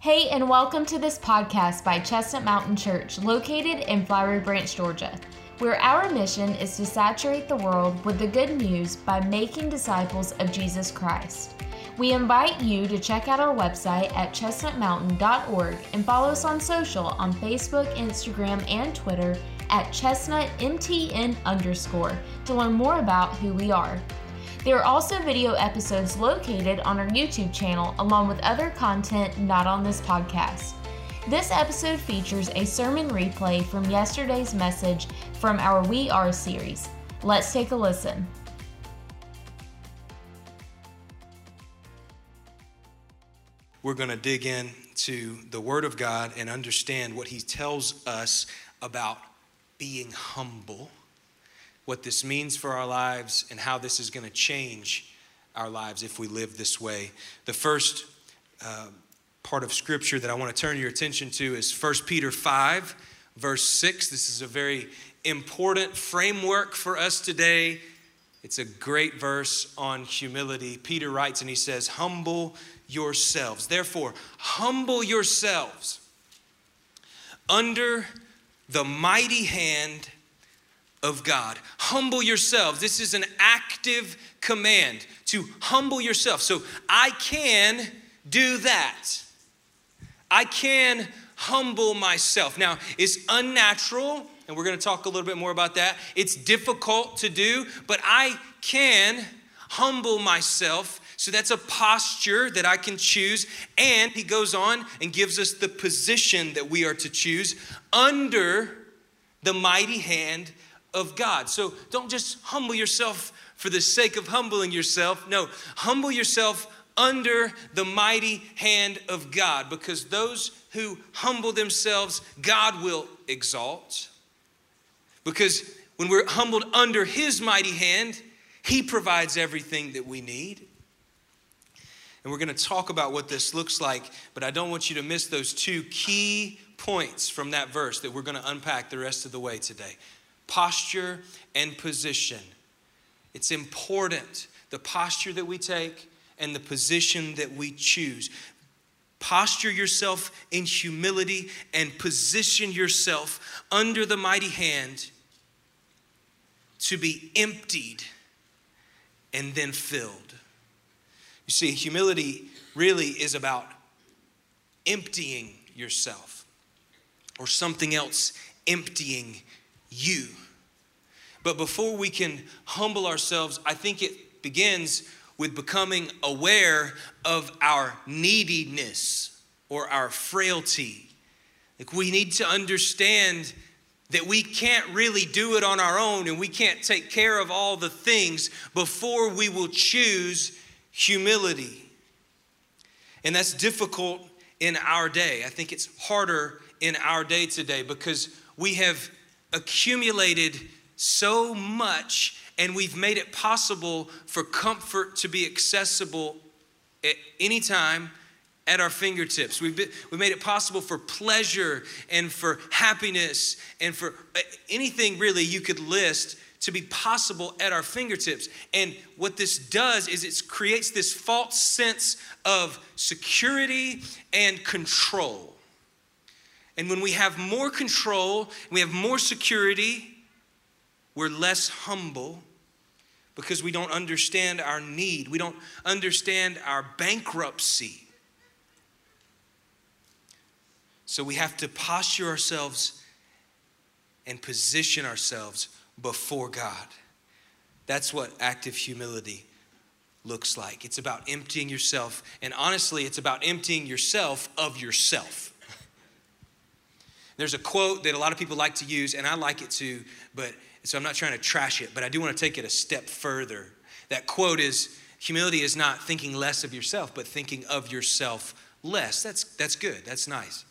Hey, and welcome to this podcast by Chestnut Mountain Church, located in Flowery Branch, Georgia, where our mission is to saturate the world with the good news by making disciples of Jesus Christ. We invite you to check out our website at chestnutmountain.org and follow us on social on Facebook, Instagram, and Twitter at chestnutmtn underscore to learn more about who we are. There are also video episodes located on our YouTube channel, along with other content not on this podcast. This episode features a sermon replay from yesterday's message from our We Are series. Let's take a listen. We're going to dig into the Word of God and understand what He tells us about being humble what this means for our lives and how this is going to change our lives if we live this way. The first uh, part of scripture that I want to turn your attention to is 1 Peter 5, verse 6. This is a very important framework for us today. It's a great verse on humility. Peter writes and he says, Humble yourselves. Therefore, humble yourselves under the mighty hand of God. Humble yourselves. This is an active command to humble yourself. So I can do that. I can humble myself. Now, it's unnatural, and we're going to talk a little bit more about that. It's difficult to do, but I can humble myself. So that's a posture that I can choose. And he goes on and gives us the position that we are to choose under the mighty hand of God. So don't just humble yourself for the sake of humbling yourself. No, humble yourself under the mighty hand of God because those who humble themselves, God will exalt. Because when we're humbled under His mighty hand, He provides everything that we need. And we're going to talk about what this looks like, but I don't want you to miss those two key points from that verse that we're going to unpack the rest of the way today posture and position. It's important the posture that we take and the position that we choose. Posture yourself in humility and position yourself under the mighty hand to be emptied and then filled. You see, humility really is about emptying yourself or something else emptying you. But before we can humble ourselves, I think it begins with becoming aware of our neediness or our frailty. Like we need to understand that we can't really do it on our own and we can't take care of all the things before we will choose humility. And that's difficult in our day. I think it's harder in our day today because we have accumulated so much and we've made it possible for comfort to be accessible at any time at our fingertips. We've, been, we made it possible for pleasure and for happiness and for uh, anything really you could list to be possible at our fingertips. And what this does is it creates this false sense of security and control. And when we have more control, we have more security, we're less humble because we don't understand our need. We don't understand our bankruptcy. So we have to posture ourselves and position ourselves before God. That's what active humility looks like. It's about emptying yourself, and honestly, it's about emptying yourself of yourself. There's a quote that a lot of people like to use, and I like it too, but so I'm not trying to trash it, but I do want to take it a step further. That quote is humility is not thinking less of yourself, but thinking of yourself less. That's, that's good, that's nice.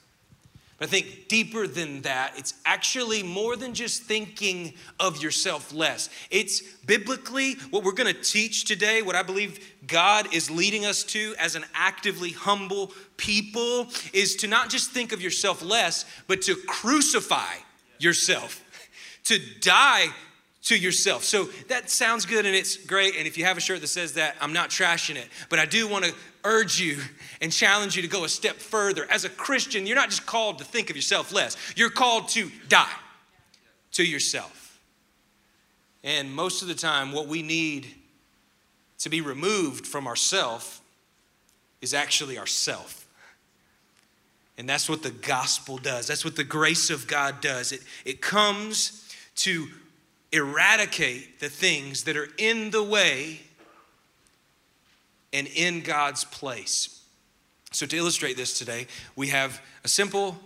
But I think deeper than that, it's actually more than just thinking of yourself less. It's biblically what we're going to teach today, what I believe God is leading us to as an actively humble people, is to not just think of yourself less, but to crucify yourself, to die to yourself. So that sounds good and it's great. And if you have a shirt that says that, I'm not trashing it. But I do want to urge you and challenge you to go a step further. As a Christian, you're not just called to think of yourself less, you're called to die to yourself. And most of the time, what we need to be removed from ourself is actually ourself. And that's what the gospel does. That's what the grace of God does. It, it comes to eradicate the things that are in the way and in God's place. So, to illustrate this today, we have a simple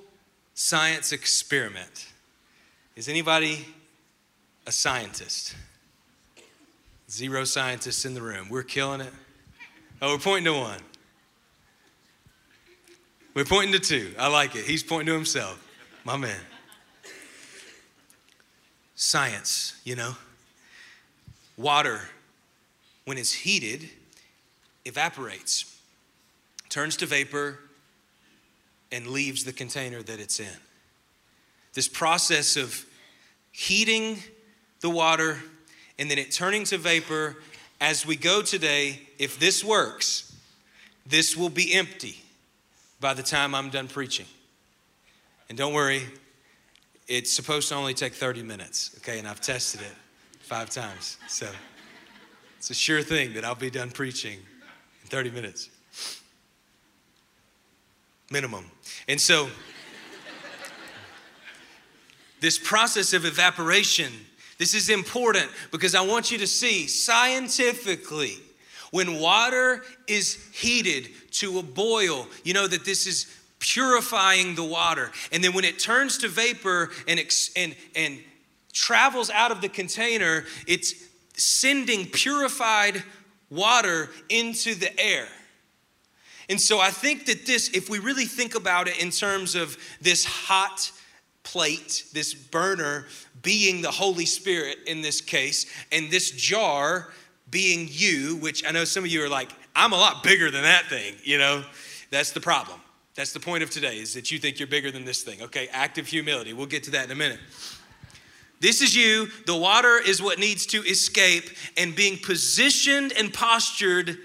science experiment. Is anybody a scientist? Zero scientists in the room. We're killing it. Oh, we're pointing to one. We're pointing to two. I like it. He's pointing to himself. My man. Science, you know. Water, when it's heated, evaporates, turns to vapor, and leaves the container that it's in. This process of heating the water and then it turning to vapor as we go today, if this works, this will be empty by the time I'm done preaching. And don't worry, it's supposed to only take 30 minutes, okay? And I've tested it five times. So it's a sure thing that I'll be done preaching in 30 minutes. Minimum. And so, this process of evaporation, this is important because I want you to see scientifically when water is heated to a boil, you know that this is purifying the water. And then when it turns to vapor and, and, and travels out of the container, it's sending purified water into the air. And so I think that this, if we really think about it in terms of this hot plate, this burner being the Holy Spirit in this case, and this jar being you, which I know some of you are like, I'm a lot bigger than that thing, you know? That's the problem. That's the point of today, is that you think you're bigger than this thing, okay? Active humility. We'll get to that in a minute. This is you. The water is what needs to escape, and being positioned and postured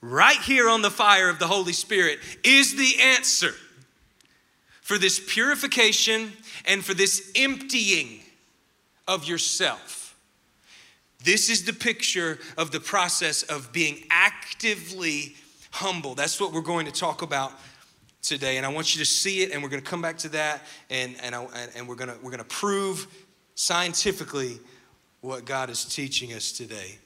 right here on the fire of the Holy Spirit is the answer for this purification and for this emptying of yourself. This is the picture of the process of being actively humble. That's what we're going to talk about today. And I want you to see it, and we're going to come back to that, and, and, I, and we're, going to, we're going to prove scientifically what God is teaching us today.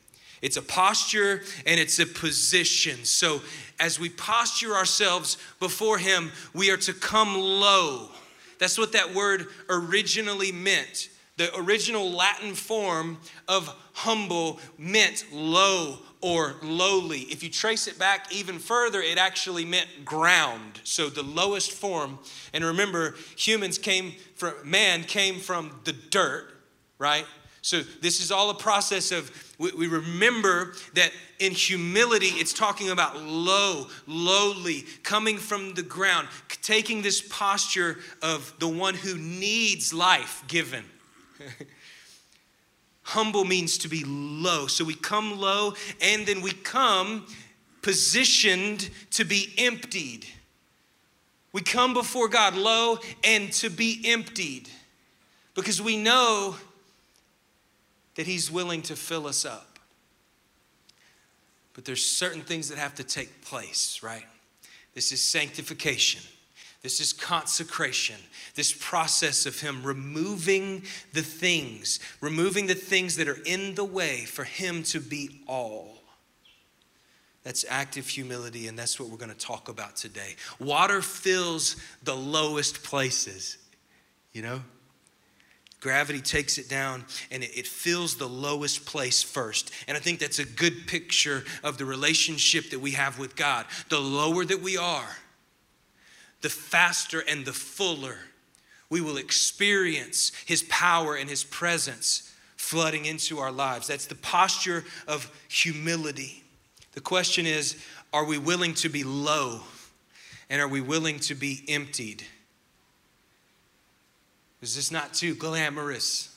It's a posture and it's a position. So, as we posture ourselves before Him, we are to come low. That's what that word originally meant. The original Latin form of humble meant low or lowly. If you trace it back even further, it actually meant ground. So the lowest form. And remember, humans came from, man came from the dirt, right? So this is all a process of, we, remember that in humility, it's talking about low, lowly, coming from the ground, taking this posture of the one who needs life given. Humble means to be low. So we come low and then we come positioned to be emptied. We come before God low and to be emptied because we know that He's willing to fill us up. But there's certain things that have to take place, right? This is sanctification. This is consecration, this process of Him removing the things, removing the things that are in the way for Him to be all. That's active humility, and that's what we're going to talk about today. Water fills the lowest places, you know? Gravity takes it down and it, fills the lowest place first. And I think that's a good picture of the relationship that we have with God. The lower that we are, the faster and the fuller we will experience His power and His presence flooding into our lives. That's the posture of humility. The question is are we willing to be low and are we willing to be emptied? Is this not too glamorous?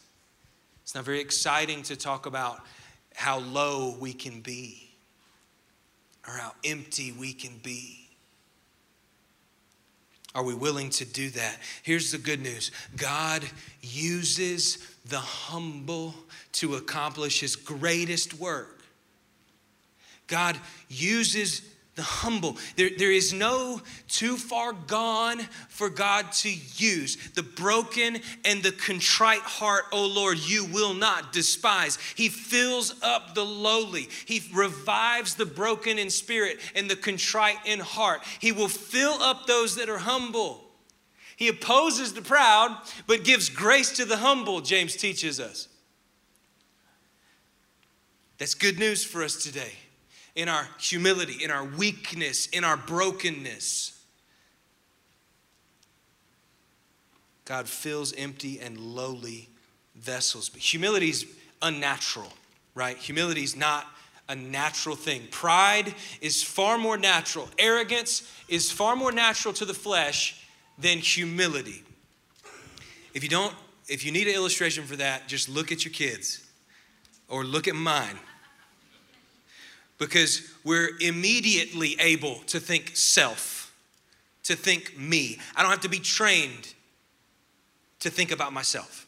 It's not very exciting to talk about how low we can be or how empty we can be. Are we willing to do that? Here's the good news God uses the humble to accomplish his greatest work. God uses the humble. There, there is no too far gone for God to use. The broken and the contrite heart, oh Lord, you will not despise. He fills up the lowly. He revives the broken in spirit and the contrite in heart. He will fill up those that are humble. He opposes the proud, but gives grace to the humble, James teaches us. That's good news for us today in our humility, in our weakness, in our brokenness. God fills empty and lowly vessels. But humility is unnatural, right? Humility is not a natural thing. Pride is far more natural. Arrogance is far more natural to the flesh than humility. If you don't, if you need an illustration for that, just look at your kids or look at mine because we're immediately able to think self, to think me. I don't have to be trained to think about myself.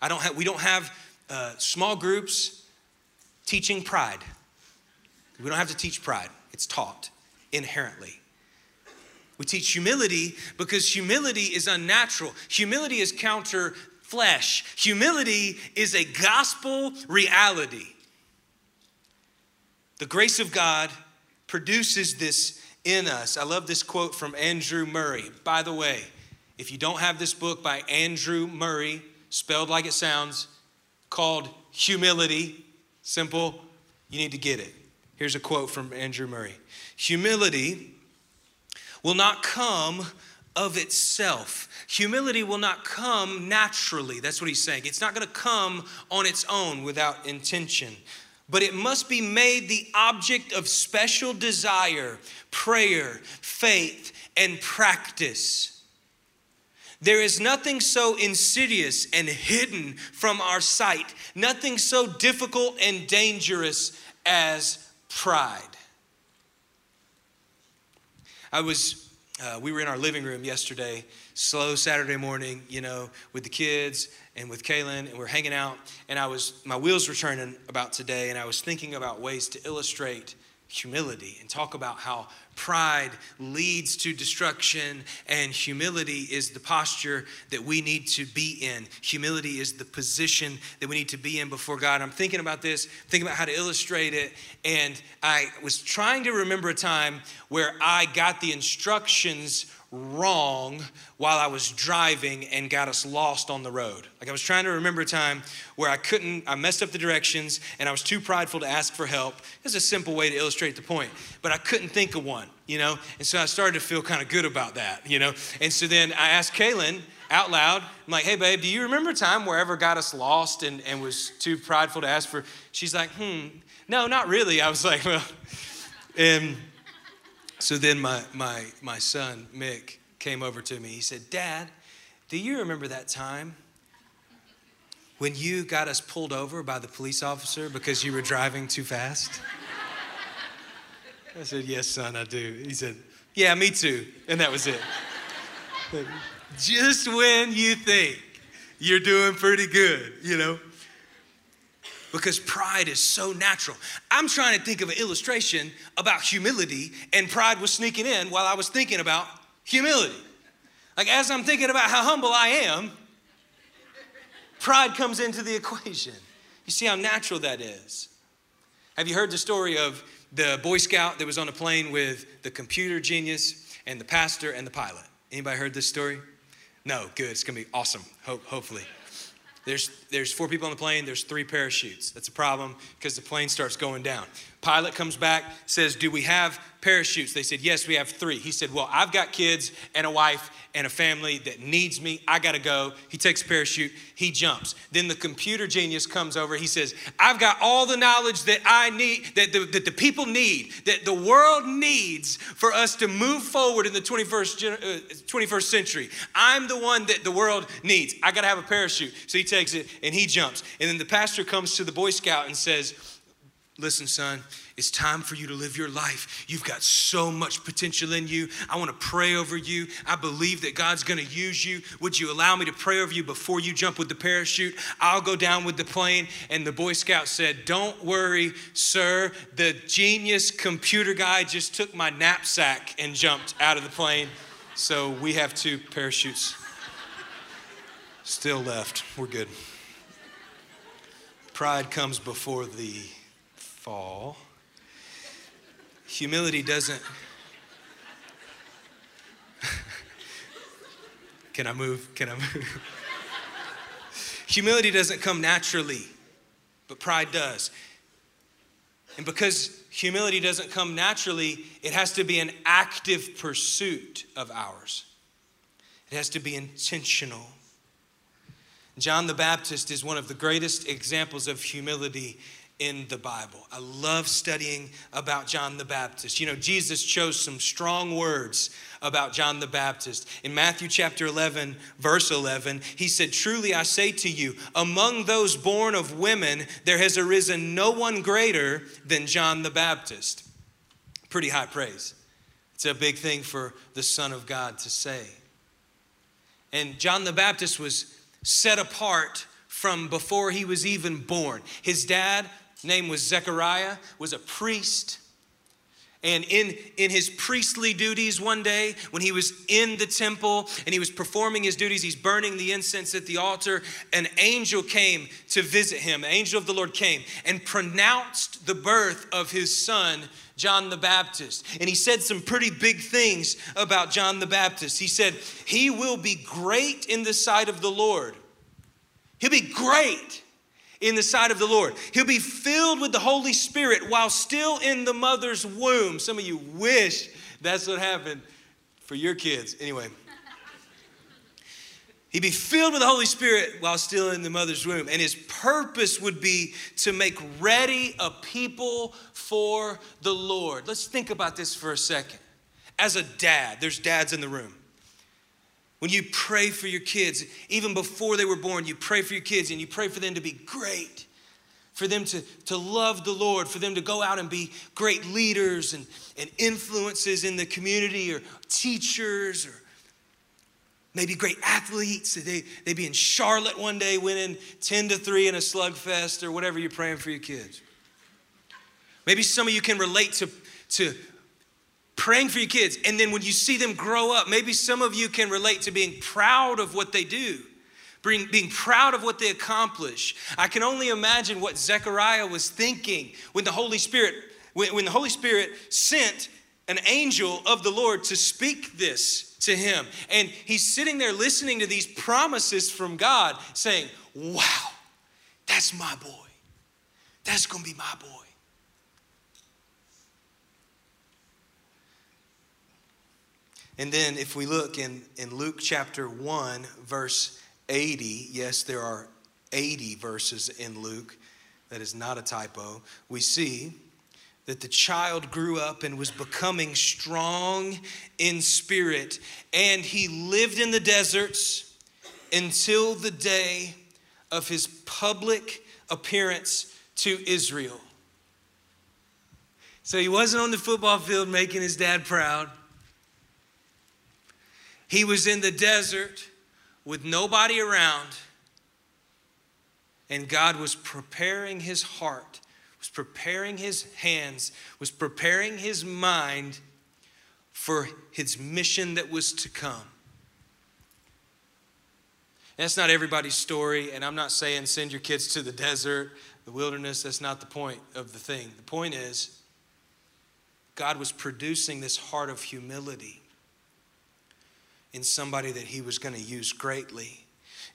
I don't have, we don't have uh, small groups teaching pride. We don't have to teach pride, it's taught inherently. We teach humility because humility is unnatural. Humility is counter flesh. Humility is a gospel reality. The grace of God produces this in us. I love this quote from Andrew Murray. By the way, if you don't have this book by Andrew Murray, spelled like it sounds, called Humility, simple, you need to get it. Here's a quote from Andrew Murray Humility will not come of itself. Humility will not come naturally. That's what he's saying. It's not going to come on its own without intention but it must be made the object of special desire, prayer, faith, and practice. There is nothing so insidious and hidden from our sight, nothing so difficult and dangerous as pride. I was, uh, we were in our living room yesterday, slow Saturday morning, you know, with the kids and with Kaylin, and we're hanging out. And I was, my wheels were turning about today, and I was thinking about ways to illustrate humility and talk about how pride leads to destruction and humility is the posture that we need to be in humility is the position that we need to be in before god i'm thinking about this thinking about how to illustrate it and i was trying to remember a time where i got the instructions wrong while I was driving and got us lost on the road. Like I was trying to remember a time where I couldn't, I messed up the directions and I was too prideful to ask for help. It's a simple way to illustrate the point, but I couldn't think of one, you know? And so I started to feel kind of good about that, you know? And so then I asked Kaylin out loud, I'm like, hey babe, do you remember a time where ever got us lost and, and was too prideful to ask for? She's like, hmm, no, not really. I was like, well, and so then my, my, my son, Mick, came over to me. He said, Dad, do you remember that time when you got us pulled over by the police officer because you were driving too fast? I said, Yes, son, I do. He said, Yeah, me too. And that was it. Just when you think you're doing pretty good, you know? Because pride is so natural. I'm trying to think of an illustration about humility, and pride was sneaking in while I was thinking about humility. Like, as I'm thinking about how humble I am, pride comes into the equation. You see how natural that is. Have you heard the story of the Boy Scout that was on a plane with the computer genius and the pastor and the pilot? Anybody heard this story? No, good. It's gonna be awesome. Hope, hopefully. There's, there's four people on the plane, there's three parachutes. That's a problem because the plane starts going down. Pilot comes back, says, Do we have parachutes? They said, Yes, we have three. He said, Well, I've got kids and a wife and a family that needs me. I got to go. He takes a parachute, he jumps. Then the computer genius comes over. He says, I've got all the knowledge that I need, that the, that the people need, that the world needs for us to move forward in the 21st, uh, 21st century. I'm the one that the world needs. I got to have a parachute. So he takes it and he jumps. And then the pastor comes to the Boy Scout and says, Listen, son, it's time for you to live your life. You've got so much potential in you. I want to pray over you. I believe that God's going to use you. Would you allow me to pray over you before you jump with the parachute? I'll go down with the plane. And the Boy Scout said, Don't worry, sir. The genius computer guy just took my knapsack and jumped out of the plane. So we have two parachutes still left. We're good. Pride comes before the fall. Humility doesn't. Can I move? Can I move? Humility doesn't come naturally, but pride does. And because humility doesn't come naturally, it has to be an active pursuit of ours. It has to be intentional. John the Baptist is one of the greatest examples of humility in the Bible. I love studying about John the Baptist. You know, Jesus chose some strong words about John the Baptist. In Matthew chapter 11, verse 11, he said, Truly I say to you, among those born of women, there has arisen no one greater than John the Baptist. Pretty high praise. It's a big thing for the Son of God to say. And John the Baptist was set apart from before he was even born. His dad name was Zechariah, was a priest. And in, in his priestly duties one day, when he was in the temple and he was performing his duties, he's burning the incense at the altar, an angel came to visit him. An angel of the Lord came and pronounced the birth of his son, John the Baptist. And he said some pretty big things about John the Baptist. He said, He will be great in the sight of the Lord. He'll be great in the sight of the Lord. He'll be filled with the Holy Spirit while still in the mother's womb. Some of you wish that's what happened for your kids. Anyway, he'd be filled with the Holy Spirit while still in the mother's womb. And his purpose would be to make ready a people for the Lord. Let's think about this for a second. As a dad, there's dads in the room. When you pray for your kids, even before they were born, you pray for your kids and you pray for them to be great, for them to, to love the Lord, for them to go out and be great leaders and, and influences in the community or teachers or maybe great athletes. They, they be in Charlotte one day winning 10 to 3 in a slugfest or whatever you're praying for your kids. Maybe some of you can relate to, to praying for your kids. And then when you see them grow up, maybe some of you can relate to being proud of what they do, being, being proud of what they accomplish. I can only imagine what Zechariah was thinking when the Holy Spirit, when, when the Holy Spirit sent an angel of the Lord to speak this to him. And he's sitting there listening to these promises from God, saying, Wow, that's my boy. That's gonna be my boy. And then if we look in, in Luke chapter 1, verse 80, yes, there are 80 verses in Luke. That is not a typo. We see that the child grew up and was becoming strong in spirit, and he lived in the deserts until the day of his public appearance to Israel. So he wasn't on the football field making his dad proud. He was in the desert with nobody around, and God was preparing his heart, was preparing his hands, was preparing his mind for his mission that was to come. That's not everybody's story, and I'm not saying send your kids to the desert, the wilderness. That's not the point of the thing. The point is, God was producing this heart of humility in somebody that he was going to use greatly.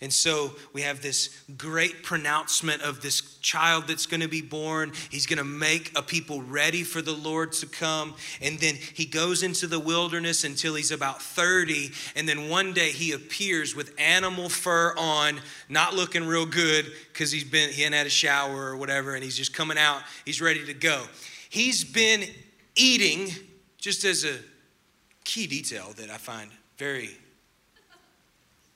And so we have this great pronouncement of this child that's going to be born. He's going to make a people ready for the Lord to come. And then he goes into the wilderness until he's about 30. And then one day he appears with animal fur on, not looking real good because he's been, he hadn't had a shower or whatever. And he's just coming out. He's ready to go. He's been eating, just as a key detail that I find very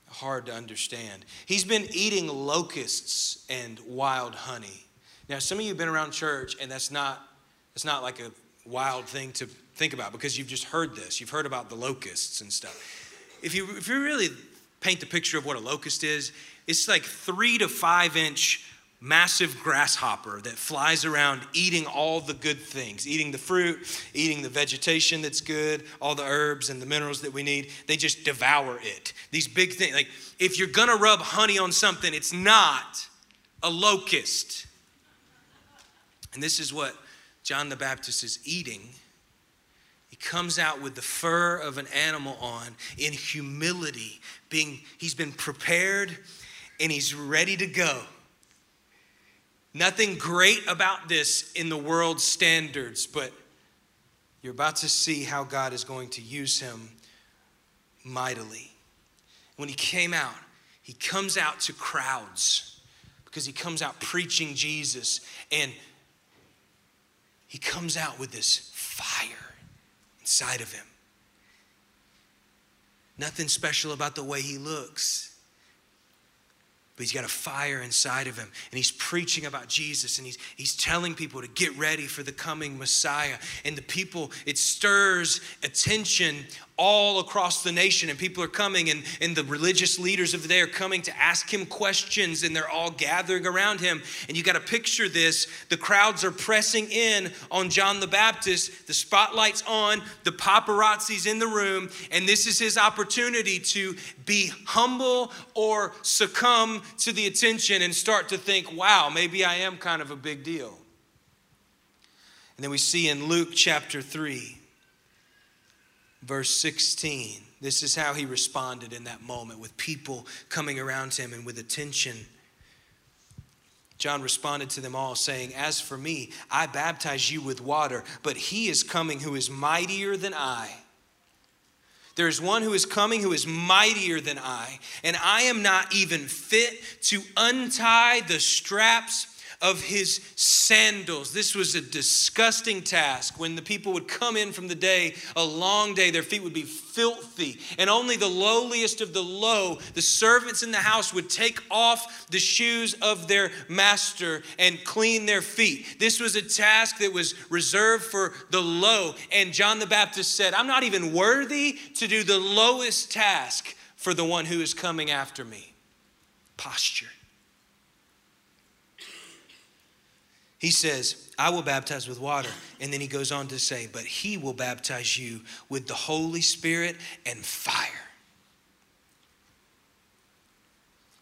hard to understand. He's been eating locusts and wild honey. Now, some of you have been around church, and that's not, that's not like a wild thing to think about because you've just heard this. You've heard about the locusts and stuff. If you, if you really paint the picture of what a locust is, it's like three to five inch massive grasshopper that flies around eating all the good things, eating the fruit, eating the vegetation that's good, all the herbs and the minerals that we need. They just devour it. These big things, like if you're gonna rub honey on something, it's not a locust. And this is what John the Baptist is eating. He comes out with the fur of an animal on in humility, being he's been prepared and he's ready to go. Nothing great about this in the world's standards, but you're about to see how God is going to use him mightily. When he came out, he comes out to crowds because he comes out preaching Jesus and he comes out with this fire inside of him. Nothing special about the way he looks but he's got a fire inside of him. And he's preaching about jesus and he's, he's telling people to get ready for the coming messiah. And the people it stirs attention all across the nation and people are coming and, and the religious leaders of the day are coming to ask him questions and they're all gathering around him. And you got to picture this the crowds are pressing in on john the baptist the spotlight's on the paparazzi's in the room and this is his opportunity to be humble or succumb to the attention and start to think wow maybe i am kind of a big deal. And then we see in luke chapter 3 verse 16. This is how he responded in that moment with people coming around him and with attention. John responded to them all, saying, As for me, I baptize you with water, but he is coming who is mightier than I. There is one who is coming who is mightier than I, and I am not even fit to untie the straps of his sandals. This was a disgusting task. When the people would come in from the day, a long day, their feet would be filthy. And only the lowliest of the low, the servants in the house, would take off the shoes of their master and clean their feet. This was a task that was reserved for the low. And John the Baptist said, I'm not even worthy to do the lowest task for the one who is coming after me. Posture. He says, I will baptize with water. And then he goes on to say, But he will baptize you with the Holy Spirit and fire.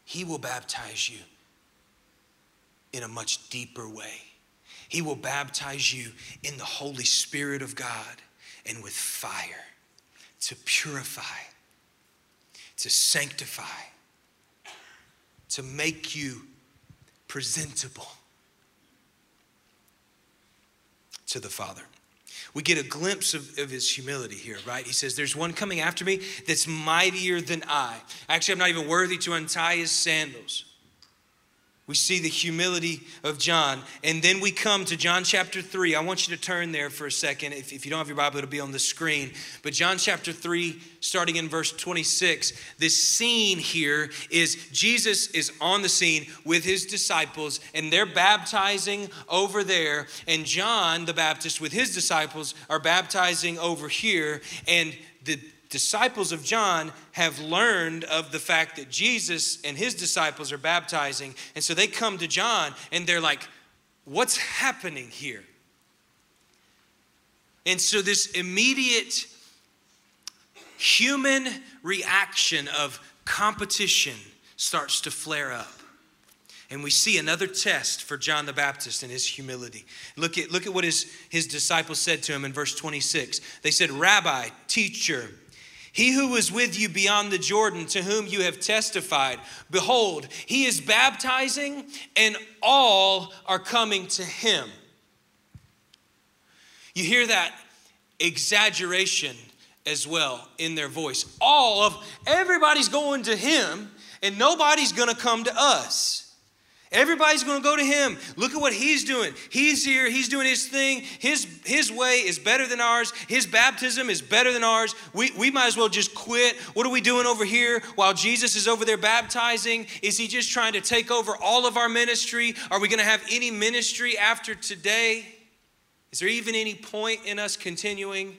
He will baptize you in a much deeper way. He will baptize you in the Holy Spirit of God and with fire to purify, to sanctify, to make you presentable to the Father. We get a glimpse of, of, his humility here, right? He says, There's one coming after me that's mightier than I. Actually, I'm not even worthy to untie his sandals. We see the humility of John. And then we come to John chapter 3. I want you to turn there for a second. If, if, you don't have your Bible, it'll be on the screen. But John chapter 3, starting in verse 26, this scene here is Jesus is on the scene with his disciples, and they're baptizing over there. And John the Baptist with his disciples are baptizing over here. And the disciples of John have learned of the fact that Jesus and his disciples are baptizing. And so they come to John and they're like, What's happening here? And so this immediate human reaction of competition starts to flare up. And we see another test for John the Baptist and his humility. Look at, look at what his, his disciples said to him in verse 26. They said, Rabbi, teacher, He who was with you beyond the Jordan, to whom you have testified, behold, he is baptizing, and all are coming to him. You hear that exaggeration as well in their voice. All of everybody's going to him, and nobody's going to come to us. Everybody's going to go to him. Look at what he's doing. He's here. He's doing his thing. His, his way is better than ours. His baptism is better than ours. We, we might as well just quit. What are we doing over here while Jesus is over there baptizing? Is he just trying to take over all of our ministry? Are we going to have any ministry after today? Is there even any point in us continuing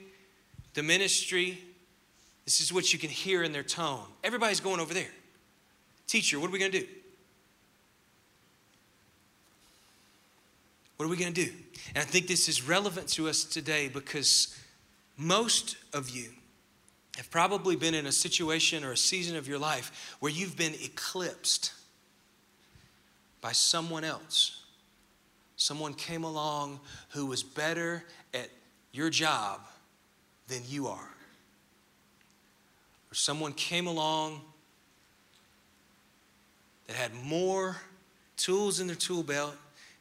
the ministry? This is what you can hear in their tone. Everybody's going over there. Teacher, what are we going to do? What are we going to do? And I think this is relevant to us today because most of you have probably been in a situation or a season of your life where you've been eclipsed by someone else. Someone came along who was better at your job than you are. Or someone came along that had more tools in their tool belt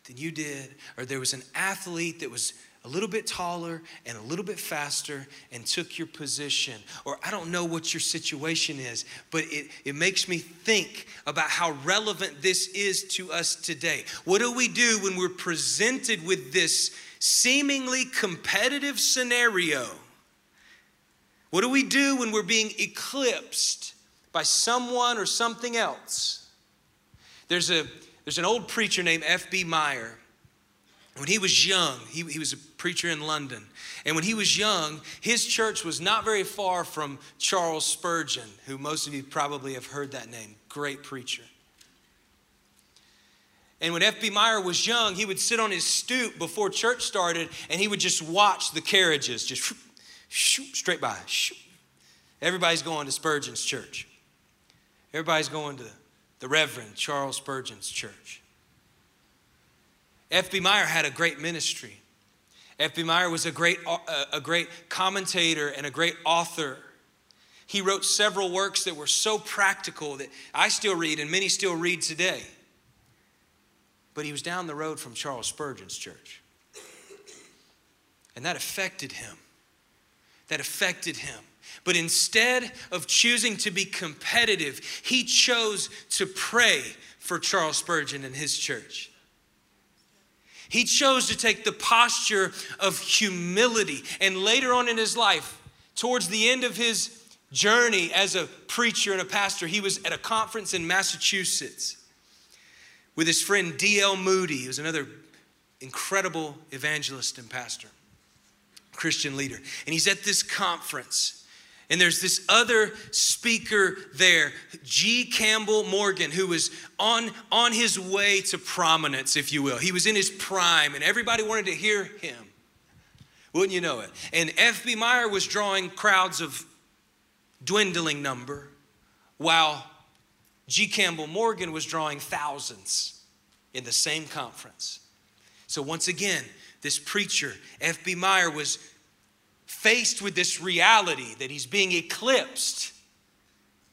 than you did, or there was an athlete that was a little bit taller and a little bit faster and took your position. Or I don't know what your situation is, but it, it makes me think about how relevant this is to us today. What do we do when we're presented with this seemingly competitive scenario? What do we do when we're being eclipsed by someone or something else? There's a there's an old preacher named F.B. Meyer. When he was young, he, he was a preacher in London. And when he was young, his church was not very far from Charles Spurgeon, who most of you probably have heard that name. Great preacher. And when F.B. Meyer was young, he would sit on his stoop before church started and he would just watch the carriages just shoot, straight by. Shoot. Everybody's going to Spurgeon's church. Everybody's going to the Reverend Charles Spurgeon's church. F.B. Meyer had a great ministry. F.B. Meyer was a great, uh, a great commentator and a great author. He wrote several works that were so practical that I still read and many still read today. But he was down the road from Charles Spurgeon's church. And that affected him. That affected him. But instead of choosing to be competitive, he chose to pray for Charles Spurgeon and his church. He chose to take the posture of humility. And later on in his life, towards the end of his journey as a preacher and a pastor, he was at a conference in Massachusetts with his friend D.L. Moody, who was another incredible evangelist and pastor, Christian leader. And he's at this conference. And there's this other speaker there, G. Campbell Morgan, who was on, on his way to prominence, if you will. He was in his prime, and everybody wanted to hear him. Wouldn't you know it? And F.B. Meyer was drawing crowds of dwindling number, while G. Campbell Morgan was drawing thousands in the same conference. So, once again, this preacher, F.B. Meyer, was faced with this reality that he's being eclipsed.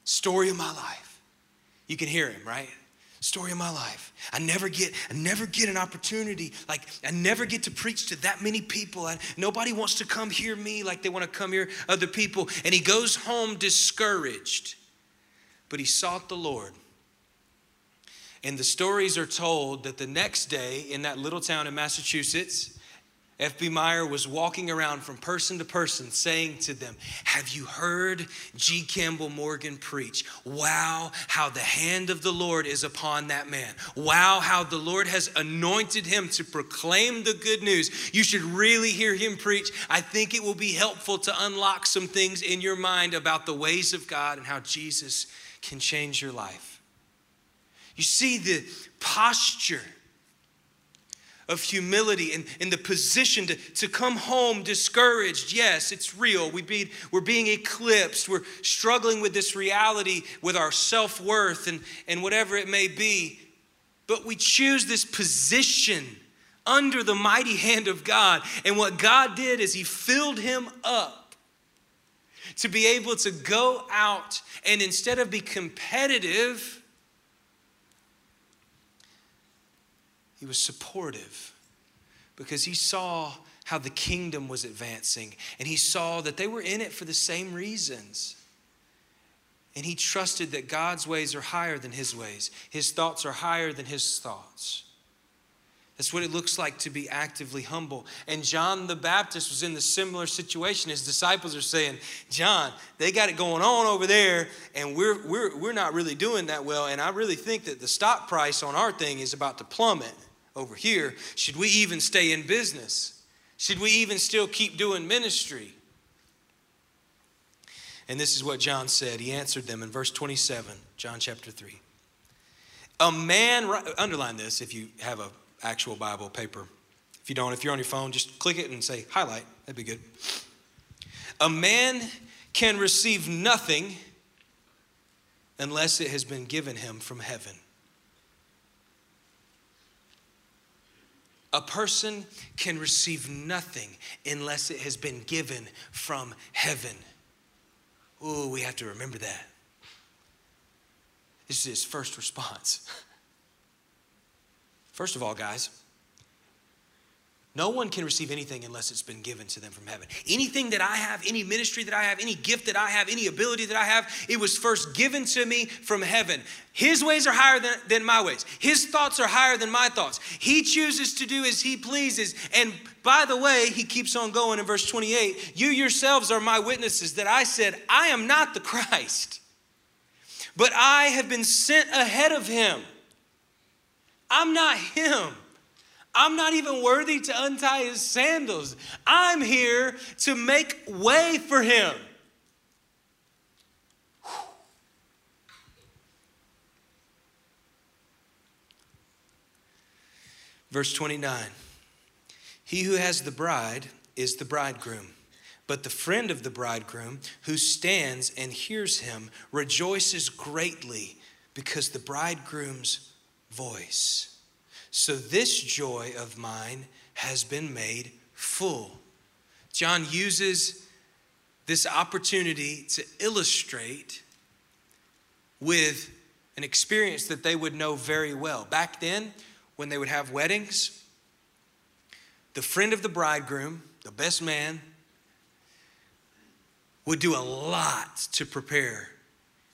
Story of my life. You can hear him, right? Story of my life. I never get, I never get an opportunity. Like I never get to preach to that many people. I, nobody wants to come hear me like they want to come hear other people. And he goes home discouraged. But he sought the Lord. And the stories are told that the next day in that little town in Massachusetts, F.B. Meyer was walking around from person to person saying to them, Have you heard G. Campbell Morgan preach? Wow, how the hand of the Lord is upon that man. Wow, how the Lord has anointed him to proclaim the good news. You should really hear him preach. I think it will be helpful to unlock some things in your mind about the ways of God and how Jesus can change your life. You see the posture of humility and, and the position to, to come home discouraged. Yes, it's real. We be, we're being eclipsed. We're struggling with this reality with our self worth and, and whatever it may be. But we choose this position under the mighty hand of God. And what God did is He filled him up to be able to go out and instead of be competitive, he was supportive because he saw how the kingdom was advancing and he saw that they were in it for the same reasons. And he trusted that God's ways are higher than his ways, his thoughts are higher than his thoughts. That's what it looks like to be actively humble. And John the Baptist was in the similar situation. His disciples are saying, John, they got it going on over there, and we're, we're, we're not really doing that well. And I really think that the stock price on our thing is about to plummet over here. Should we even stay in business? Should we even still keep doing ministry? And this is what John said. He answered them in verse 27, John chapter 3. A man, underline this if you have a actual Bible paper. If you don't, if you're on your phone, just click it and say highlight. That'd be good. A man can receive nothing unless it has been given him from heaven. A person can receive nothing unless it has been given from heaven. Oh, we have to remember that. This is his first response. First of all, guys, no one can receive anything unless it's been given to them from heaven. Anything that I have, any ministry that I have, any gift that I have, any ability that I have, it was first given to me from heaven. His ways are higher than, than my ways, His thoughts are higher than my thoughts. He chooses to do as He pleases. And by the way, He keeps on going in verse 28 You yourselves are my witnesses that I said, I am not the Christ, but I have been sent ahead of Him. I'm not him. I'm not even worthy to untie his sandals. I'm here to make way for him. Verse 29 He who has the bride is the bridegroom. But the friend of the bridegroom who stands and hears him rejoices greatly because the bridegroom's voice. So this joy of mine has been made full. John uses this opportunity to illustrate with an experience that they would know very well. Back then, when they would have weddings, the friend of the bridegroom, the best man, would do a lot to prepare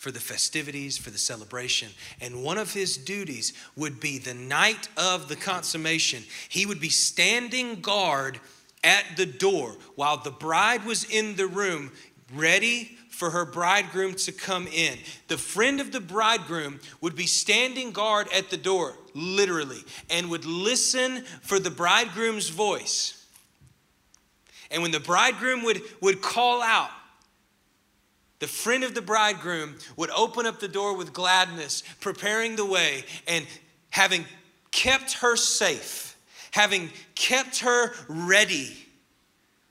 for the festivities, for the celebration. And one of his duties would be the night of the consummation, he would be standing guard at the door while the bride was in the room, ready for her bridegroom to come in. The friend of the bridegroom would be standing guard at the door, literally, and would listen for the bridegroom's voice. And when the bridegroom would, would call out, the friend of the bridegroom would open up the door with gladness, preparing the way, and having kept her safe, having kept her ready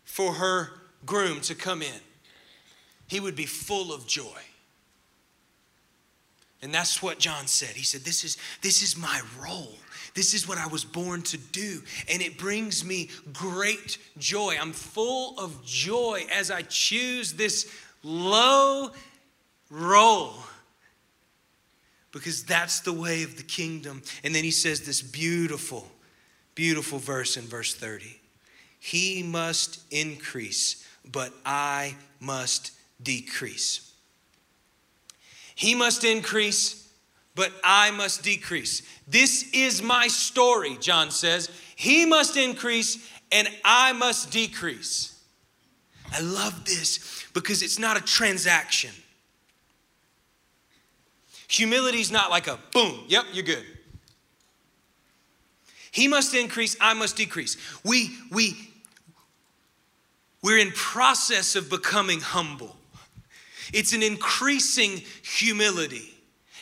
for her groom to come in, he would be full of joy. And that's what John said. He said, This is, this is my role. This is what I was born to do. And it brings me great joy. I'm full of joy as I choose this low role because that's the way of the kingdom. And then he says this beautiful, beautiful verse in verse 30 He must increase, but I must decrease. He must increase, but I must decrease. This is my story, John says. He must increase, and I must decrease. I love this because it's not a transaction. Humility is not like a boom, yep, you're good. He must increase, I must decrease. We we we're in process of becoming humble. It's an increasing humility.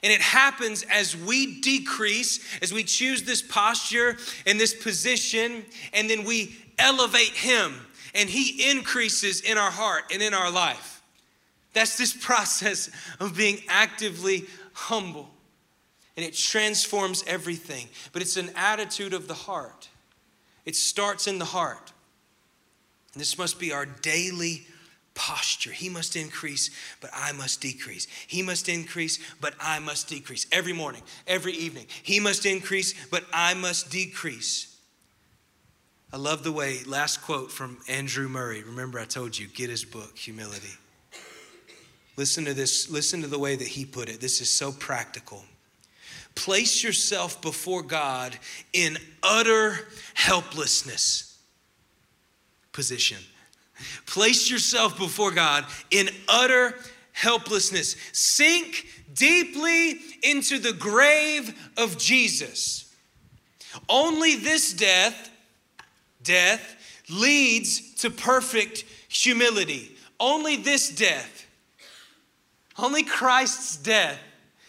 And it happens as we decrease, as we choose this posture and this position, and then we elevate Him and He increases in our heart and in our life. That's this process of being actively humble. And it transforms everything. But it's an attitude of the heart, it starts in the heart. And this must be our daily posture. He must increase, but I must decrease. He must increase, but I must decrease. Every morning, every evening. He must increase, but I must decrease. I love the way, last quote from Andrew Murray. Remember, I told you, get his book, Humility. Listen to this, listen to the way that he put it. This is so practical. Place yourself before God in utter helplessness position. Place yourself before God in utter helplessness. Sink deeply into the grave of Jesus. Only this death, death, leads to perfect humility. Only this death, only Christ's death,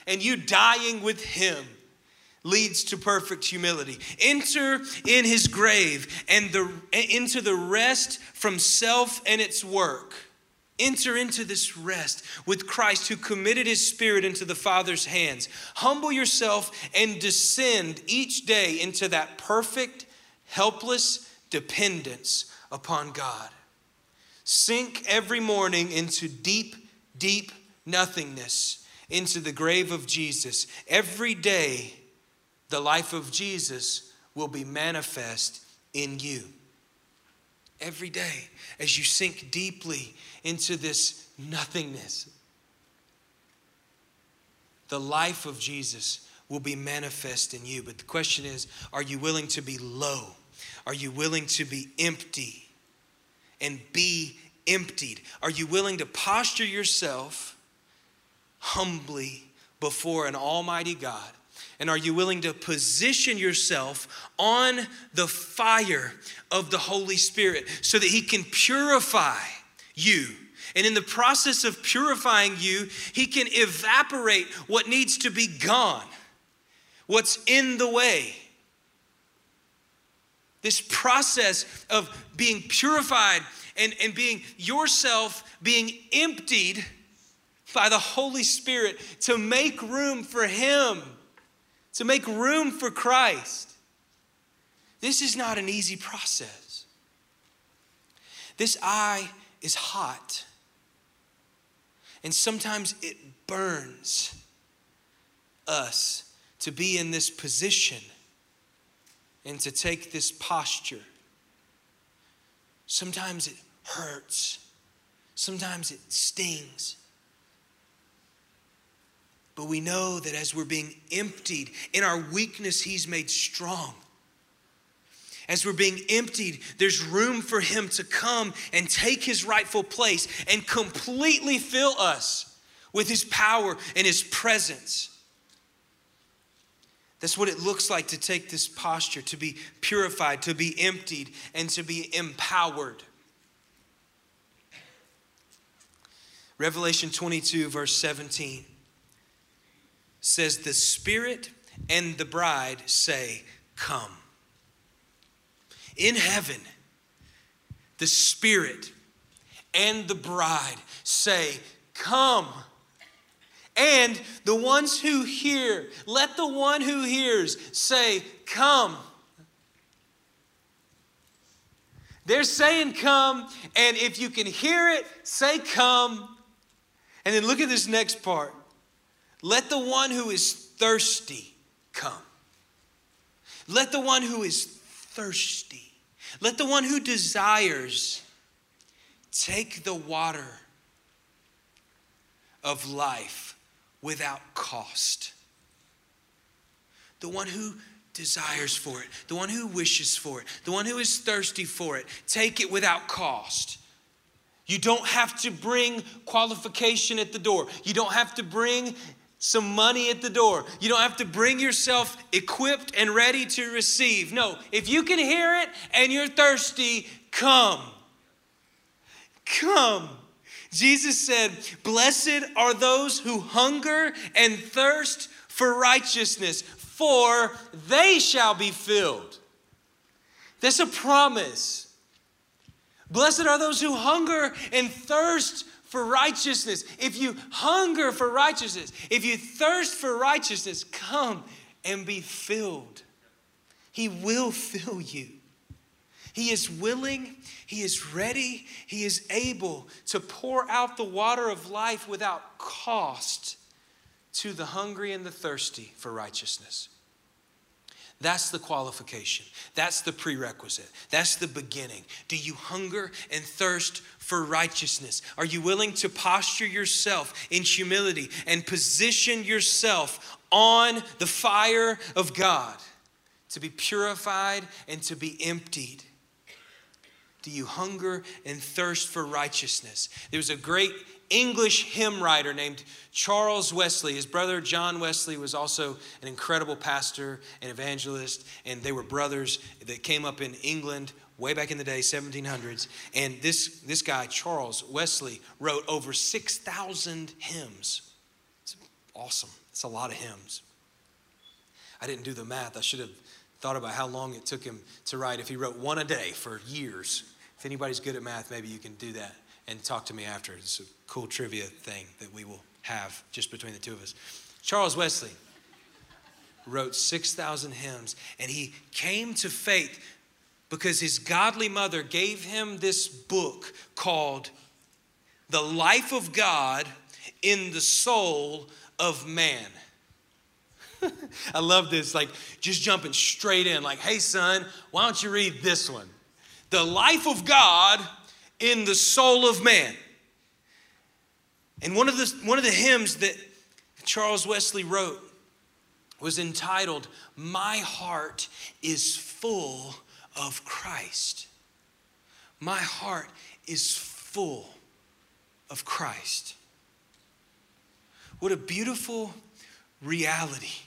and you dying with Him leads to perfect humility. Enter in his grave and the, into the rest from self and its work. Enter into this rest with Christ who committed his spirit into the Father's hands. Humble yourself and descend each day into that perfect, helpless dependence upon God. Sink every morning into deep, deep nothingness, into the grave of Jesus. Every day, the life of Jesus will be manifest in you. Every day, as you sink deeply into this nothingness, the life of Jesus will be manifest in you. But the question is are you willing to be low? Are you willing to be empty and be emptied? Are you willing to posture yourself humbly before an almighty God and are you willing to position yourself on the fire of the Holy Spirit so that He can purify you? And in the process of purifying you, He can evaporate what needs to be gone, what's in the way. This process of being purified and, and being yourself being emptied by the Holy Spirit to make room for Him to make room for Christ. This is not an easy process. This eye is hot, and sometimes it burns us to be in this position and to take this posture. Sometimes it hurts, sometimes it stings. But we know that as we're being emptied, in our weakness, He's made strong. As we're being emptied, there's room for Him to come and take His rightful place and completely fill us with His power and His presence. That's what it looks like to take this posture, to be purified, to be emptied, and to be empowered. Revelation 22, verse 17 says, The Spirit and the bride say, Come. In heaven, the Spirit and the bride say, Come. And the ones who hear, let the one who hears say, Come. They're saying come, and if you can hear it, say come. And then look at this next part. Let the one who is thirsty come. Let the one who is thirsty, let the one who desires take the water of life without cost. The one who desires for it, the one who wishes for it, the one who is thirsty for it, take it without cost. You don't have to bring qualification at the door. You don't have to bring some money at the door. You don't have to bring yourself equipped and ready to receive. No, if you can hear it and you're thirsty, come. Come. Jesus said, Blessed are those who hunger and thirst for righteousness, for they shall be filled. That's a promise. Blessed are those who hunger and thirst for righteousness, if you hunger for righteousness, if you thirst for righteousness, come and be filled. He will fill you. He is willing, He is ready, He is able to pour out the water of life without cost to the hungry and the thirsty for righteousness. That's the qualification. That's the prerequisite. That's the beginning. Do you hunger and thirst for righteousness? Are you willing to posture yourself in humility and position yourself on the fire of God to be purified and to be emptied? Do you hunger and thirst for righteousness? There was a great English hymn writer named Charles Wesley. His brother John Wesley was also an incredible pastor and evangelist, and they were brothers that came up in England way back in the day, 1700s. And this, this guy, Charles Wesley, wrote over 6,000 hymns. It's awesome. It's a lot of hymns. I didn't do the math. I should have thought about how long it took him to write if he wrote one a day for years. If anybody's good at math, maybe you can do that and talk to me after. It's a cool trivia thing that we will have just between the two of us. Charles Wesley wrote 6,000 hymns, and he came to faith because his godly mother gave him this book called The Life of God in the Soul of Man. I love this, like just jumping straight in, like, hey, son, why don't you read this one? The Life of God in the soul of man. And one of the, one of the hymns that Charles Wesley wrote was entitled, My Heart is Full of Christ. My heart is full of Christ. What a beautiful reality.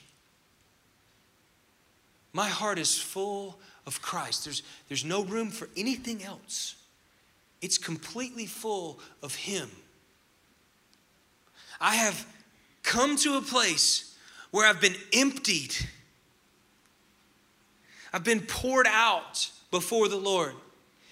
My heart is full of Christ. There's, there's no room for anything else. It's completely full of Him. I have come to a place where I've been emptied. I've been poured out before the Lord.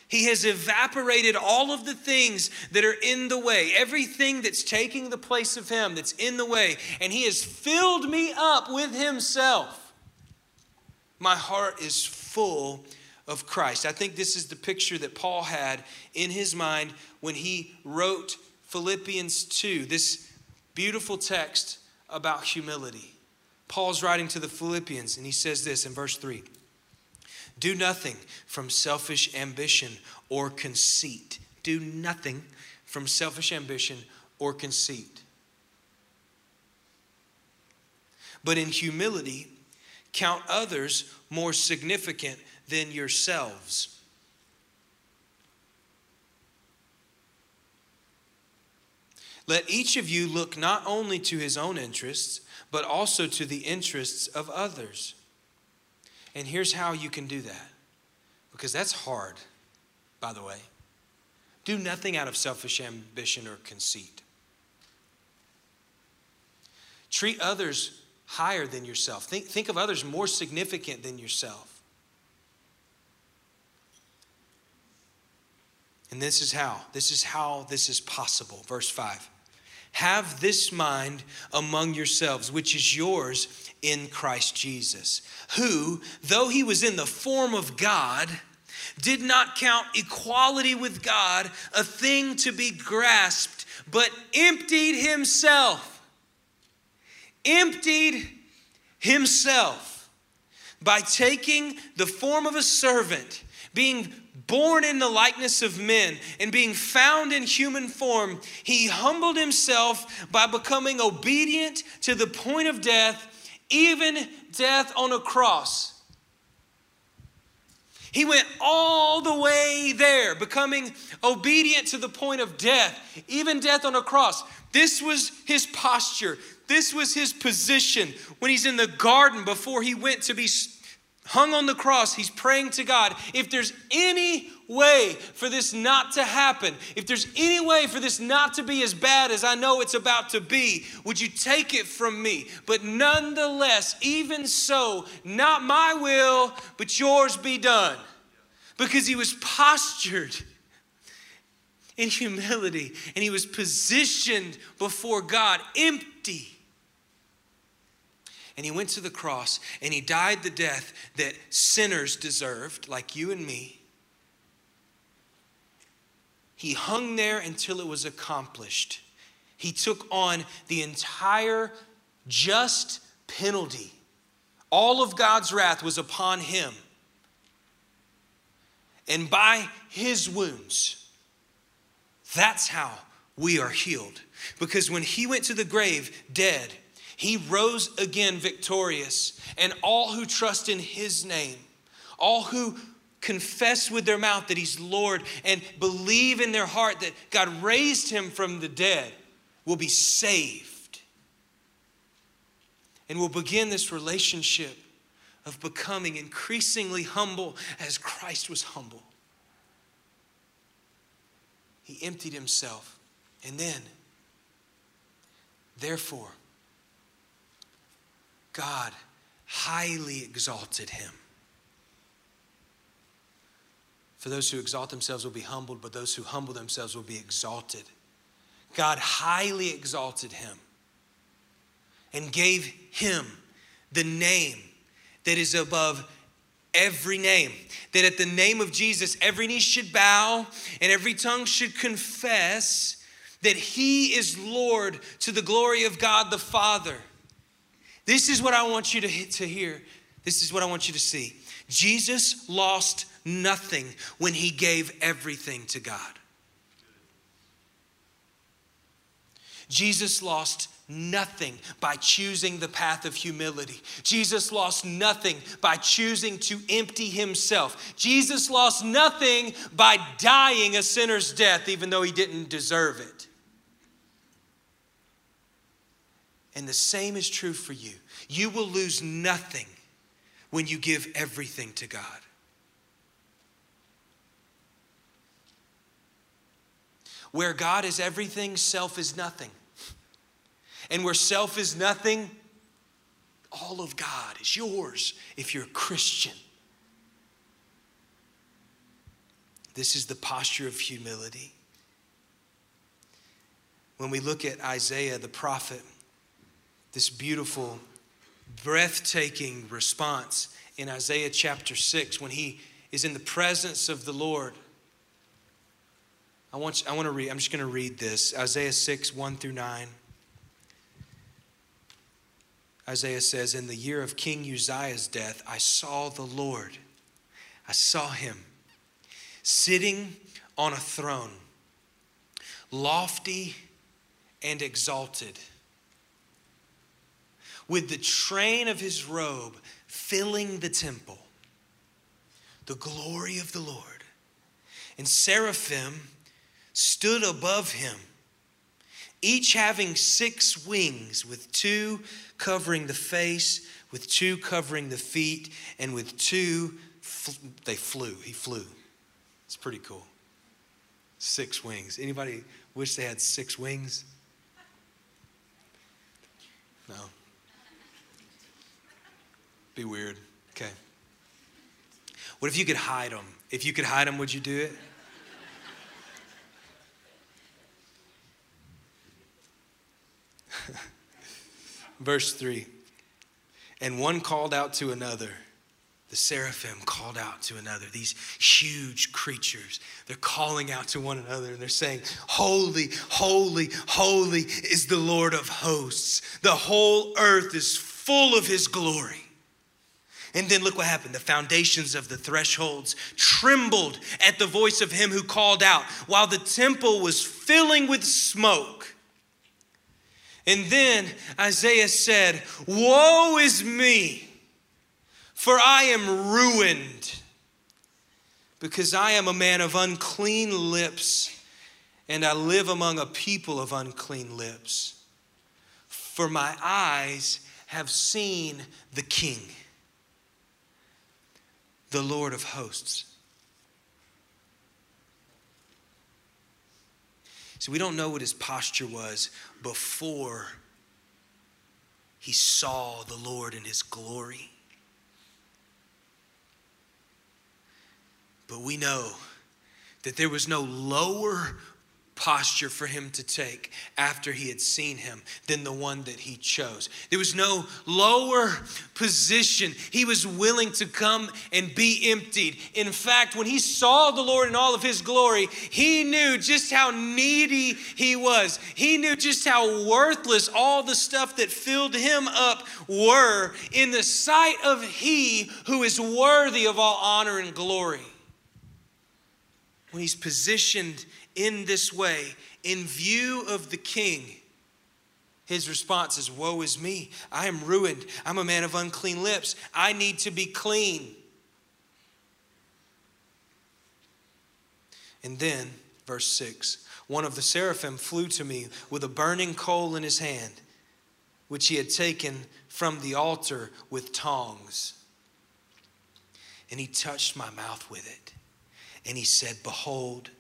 He has evaporated all of the things that are in the way, everything that's taking the place of Him that's in the way, and He has filled me up with Himself. My heart is full of Christ. I think this is the picture that Paul had in his mind when he wrote Philippians 2, this beautiful text about humility. Paul's writing to the Philippians, and he says this in verse 3 Do nothing from selfish ambition or conceit. Do nothing from selfish ambition or conceit. But in humility, count others more significant than yourselves. Let each of you look not only to his own interests, but also to the interests of others. And here's how you can do that, because that's hard, by the way. Do nothing out of selfish ambition or conceit. Treat others higher than yourself. Think, think of others more significant than yourself. And this is how. This is how this is possible. Verse 5. Have this mind among yourselves, which is yours in Christ Jesus, who, though he was in the form of God, did not count equality with God a thing to be grasped, but emptied himself. Emptied himself by taking the form of a servant, being born in the likeness of men and being found in human form, he humbled himself by becoming obedient to the point of death, even death on a cross. He went all the way there, becoming obedient to the point of death, even death on a cross. This was his posture. This was his position when he's in the garden before he went to be hung on the cross, he's praying to God, if there's any way for this not to happen, if there's any way for this not to be as bad as I know it's about to be, would you take it from me? But nonetheless, even so, not my will, but yours be done. Because he was postured in humility and he was positioned before God empty and he went to the cross and he died the death that sinners deserved, like you and me. he hung there until it was accomplished. He took on the entire just penalty. All of God's wrath was upon him. And by his wounds, that's how we are healed. Because when he went to the grave dead, he rose again victorious. And all who trust in his name, all who confess with their mouth that he's Lord and believe in their heart that God raised him from the dead, will be saved. And will begin this relationship of becoming increasingly humble as Christ was humble. He emptied himself. And then, therefore, God highly exalted him. For those who exalt themselves will be humbled, but those who humble themselves will be exalted. God highly exalted him and gave him the name that is above every name. That at the name of Jesus, every knee should bow and every tongue should confess that he is Lord to the glory of God the Father. This is what I want you to, to hear. This is what I want you to see. Jesus lost nothing when he gave everything to God. Jesus lost nothing by choosing the path of humility. Jesus lost nothing by choosing to empty himself. Jesus lost nothing by dying a sinner's death, even though he didn't deserve it. And the same is true for you. You will lose nothing when you give everything to God. Where God is everything, self is nothing. And where self is nothing, all of God is yours if you're a Christian. This is the posture of humility. When we look at Isaiah the prophet, this beautiful, breathtaking response in Isaiah chapter 6 when he is in the presence of the Lord. I want, I want to read, I'm just going to read this Isaiah 6, 1 through 9. Isaiah says, In the year of King Uzziah's death, I saw the Lord. I saw him sitting on a throne, lofty and exalted, with the train of his robe filling the temple, the glory of the Lord. And seraphim stood above him, each having six wings, with two covering the face, with two covering the feet, and with two, they flew. He flew. It's pretty cool. Six wings. Anybody wish they had six wings? No. Be weird. Okay. What if you could hide them? If you could hide them, would you do it? Verse 3 And one called out to another. The seraphim called out to another. These huge creatures, they're calling out to one another and they're saying, Holy, holy, holy is the Lord of hosts. The whole earth is full of his glory. And then look what happened. The foundations of the thresholds trembled at the voice of him who called out, while the temple was filling with smoke. And then Isaiah said, Woe is me, for I am ruined, because I am a man of unclean lips, and I live among a people of unclean lips. For my eyes have seen the King, the Lord of hosts. So we don't know what his posture was before he saw the Lord in his glory. But we know that there was no lower posture for him to take after he had seen him than the one that he chose. There was no lower position. He was willing to come and be emptied. In fact, when he saw the Lord in all of his glory, he knew just how needy he was. He knew just how worthless all the stuff that filled him up were in the sight of he who is worthy of all honor and glory. When he's positioned in this way, in view of the king, his response is, Woe is me. I am ruined. I'm a man of unclean lips. I need to be clean. And then, verse 6 one of the seraphim flew to me with a burning coal in his hand, which he had taken from the altar with tongs. And he touched my mouth with it. And he said, Behold,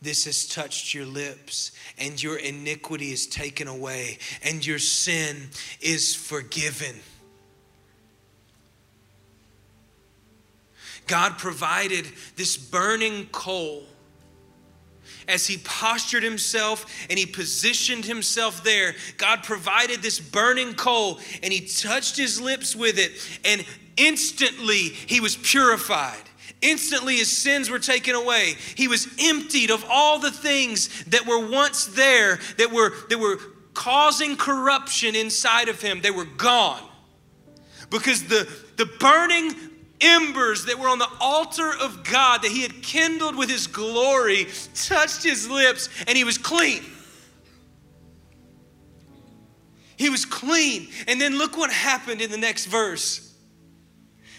this has touched your lips, and your iniquity is taken away, and your sin is forgiven. God provided this burning coal as he postured himself and he positioned himself there. God provided this burning coal and he touched his lips with it, and instantly he was purified. Instantly, his sins were taken away. He was emptied of all the things that were once there, that were, that were causing corruption inside of him. They were gone. Because the, the burning embers that were on the altar of God that he had kindled with his glory touched his lips, and he was clean. He was clean. And then look what happened in the next verse.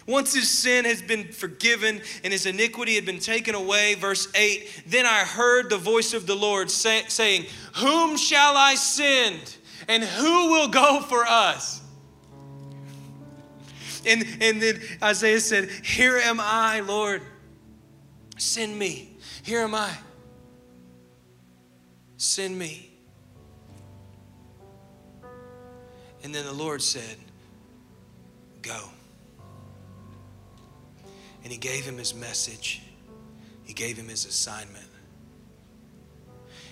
Once his sin has been forgiven and his iniquity had been taken away, verse 8, then I heard the voice of the Lord say, saying, Whom shall I send? And who will go for us? And, and then Isaiah said, Here am I, Lord. Send me. Here am I. Send me. And then the Lord said, Go. And he gave him his message, he gave him his assignment.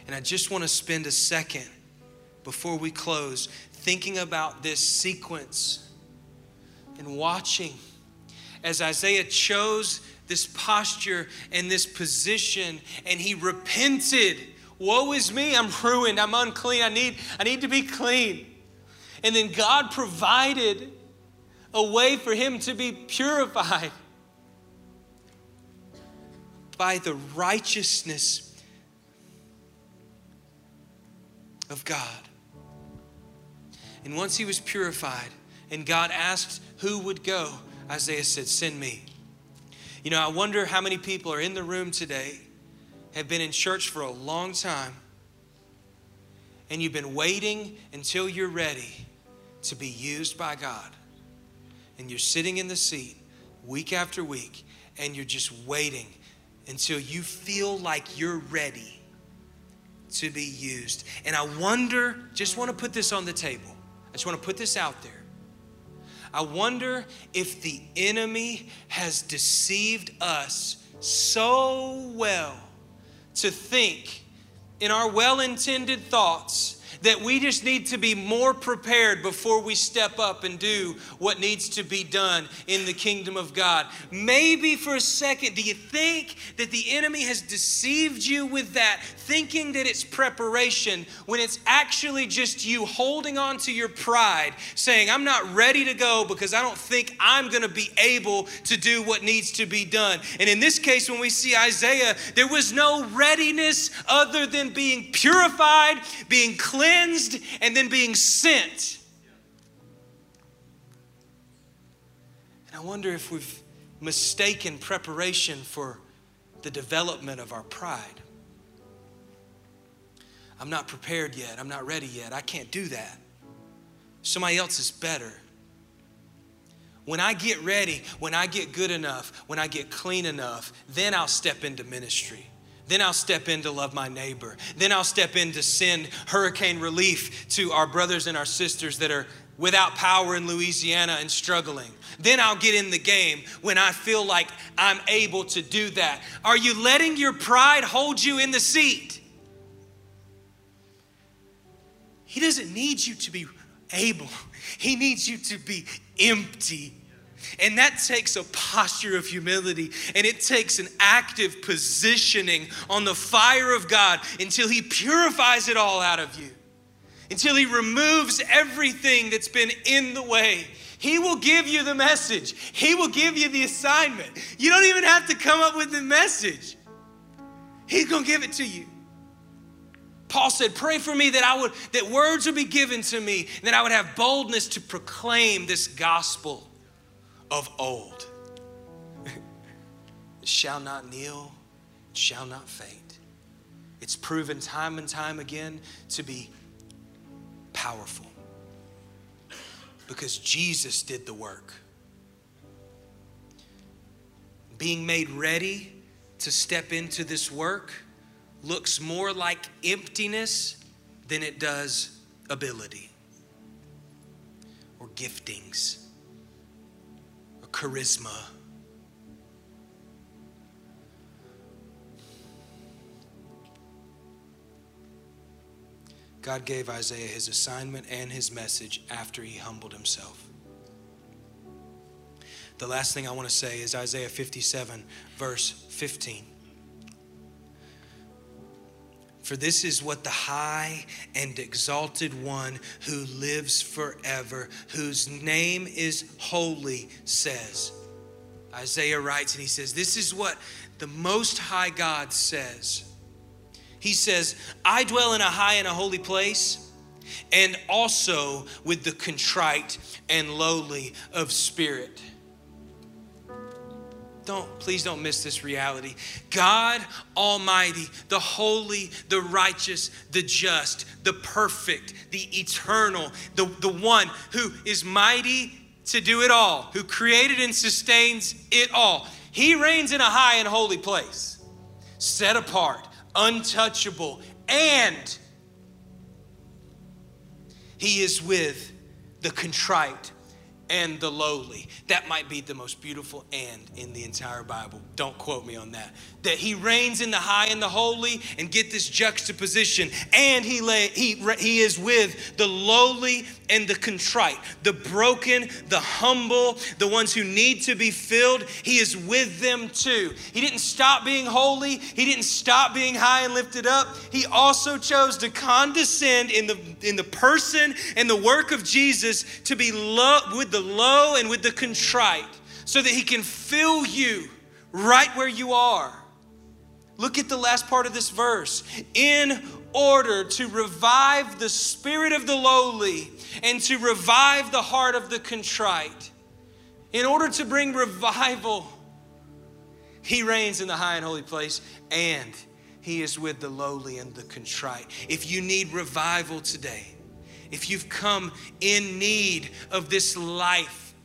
And I just want to spend a second before we close thinking about this sequence and watching as Isaiah chose this posture and this position and he repented. Woe is me, I'm ruined, I'm unclean, I need, I need to be clean. And then God provided a way for him to be purified by the righteousness of God. And once he was purified, and God asked who would go, Isaiah said, Send me. You know, I wonder how many people are in the room today, have been in church for a long time, and you've been waiting until you're ready to be used by God. And you're sitting in the seat week after week, and you're just waiting until you feel like you're ready to be used. And I wonder, just want to put this on the table. I just want to put this out there. I wonder if the enemy has deceived us so well to think in our well intended thoughts that we just need to be more prepared before we step up and do what needs to be done in the kingdom of God. Maybe for a second, do you think that the enemy has deceived you with that, thinking that it's preparation when it's actually just you holding on to your pride, saying, I'm not ready to go because I don't think I'm going to be able to do what needs to be done. And in this case, when we see Isaiah, there was no readiness other than being purified, being cleansed cleansed and then being sent. And I wonder if we've mistaken preparation for the development of our pride. I'm not prepared yet. I'm not ready yet. I can't do that. Somebody else is better. When I get ready, when I get good enough, when I get clean enough, then I'll step into ministry. Then I'll step in to love my neighbor. Then I'll step in to send hurricane relief to our brothers and our sisters that are without power in Louisiana and struggling. Then I'll get in the game when I feel like I'm able to do that. Are you letting your pride hold you in the seat? He doesn't need you to be able, He needs you to be empty. And that takes a posture of humility and it takes an active positioning on the fire of God until He purifies it all out of you, until He removes everything that's been in the way. He will give you the message, He will give you the assignment. You don't even have to come up with the message, He's gonna give it to you. Paul said, Pray for me that I would, that words would be given to me, and that I would have boldness to proclaim this gospel of old. shall not kneel, shall not faint. It's proven time and time again to be powerful because Jesus did the work. Being made ready to step into this work looks more like emptiness than it does ability or giftings charisma. God gave Isaiah his assignment and his message after he humbled himself. The last thing I want to say is Isaiah 57, verse 15. For this is what the high and exalted one who lives forever, whose name is holy, says. Isaiah writes and he says, This is what the Most High God says. He says, I dwell in a high and a holy place, and also with the contrite and lowly of spirit don't please don't miss this reality. God almighty the holy the righteous the just the perfect the eternal the, the one who is mighty to do it all who created and sustains it all. He reigns in a high and holy place set apart untouchable and he is with the contrite and the lowly. That might be the most beautiful and in the entire Bible. Don't quote me on that. That he reigns in the high and the holy, and get this juxtaposition. And he lay, he he is with the lowly and the contrite, the broken, the humble, the ones who need to be filled. He is with them too. He didn't stop being holy. He didn't stop being high and lifted up. He also chose to condescend in the in the person and the work of Jesus to be low with the low and with the contrite so that he can fill you right where you are. Look at the last part of this verse. In order to revive the spirit of the lowly and to revive the heart of the contrite. In order to bring revival, he reigns in the high and holy place and he is with the lowly and the contrite. If you need revival today, if you've come in need of this life,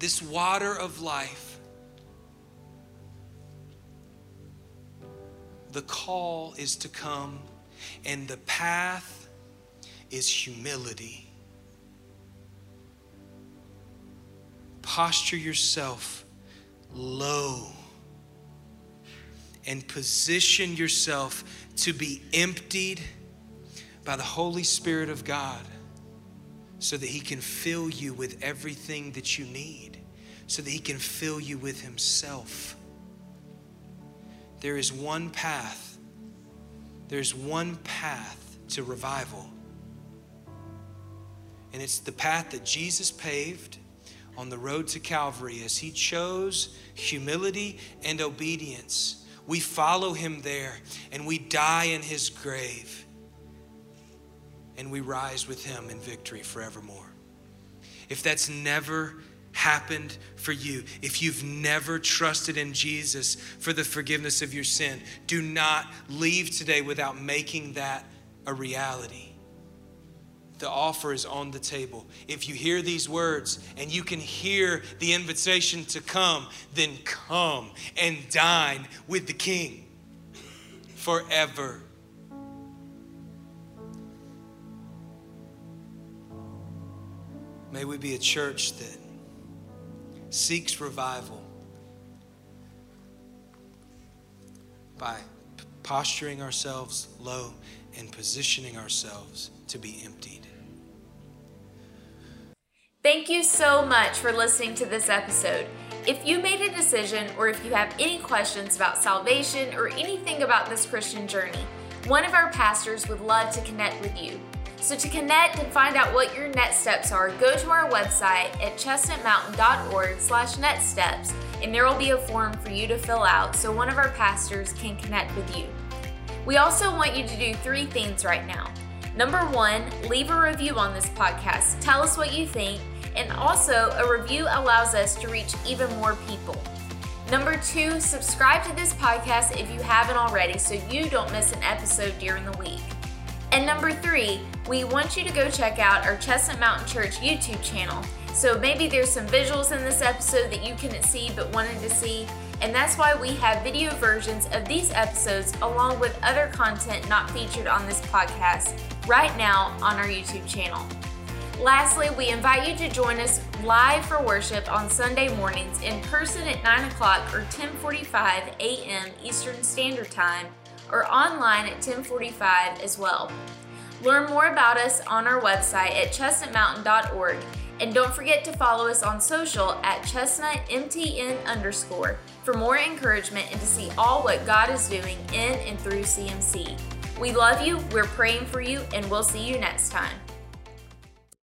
this water of life, the call is to come, and the path is humility. Posture yourself low and position yourself to be emptied by the Holy Spirit of God so that He can fill you with everything that you need, so that He can fill you with Himself. There is one path, there's one path to revival. And it's the path that Jesus paved on the road to Calvary as He chose humility and obedience. We follow Him there and we die in His grave and we rise with him in victory forevermore. If that's never happened for you, if you've never trusted in Jesus for the forgiveness of your sin, do not leave today without making that a reality. The offer is on the table. If you hear these words and you can hear the invitation to come, then come and dine with the King forever May we be a church that seeks revival by posturing ourselves low and positioning ourselves to be emptied. Thank you so much for listening to this episode. If you made a decision or if you have any questions about salvation or anything about this Christian journey, one of our pastors would love to connect with you. So to connect and find out what your next steps are, go to our website at chestnutmountain.org slash next steps and there will be a form for you to fill out so one of our pastors can connect with you. We also want you to do three things right now. Number one, leave a review on this podcast. Tell us what you think. And also, a review allows us to reach even more people. Number two, subscribe to this podcast if you haven't already so you don't miss an episode during the week. And number three, we want you to go check out our Chestnut Mountain Church YouTube channel. So maybe there's some visuals in this episode that you couldn't see but wanted to see, and that's why we have video versions of these episodes along with other content not featured on this podcast right now on our YouTube channel. Lastly, we invite you to join us live for worship on Sunday mornings in person at 9 o'clock or 10:45 a.m. Eastern Standard Time or online at 1045 as well. Learn more about us on our website at chestnutmountain.org and don't forget to follow us on social at chestnutmtn underscore for more encouragement and to see all what God is doing in and through CMC. We love you, we're praying for you, and we'll see you next time.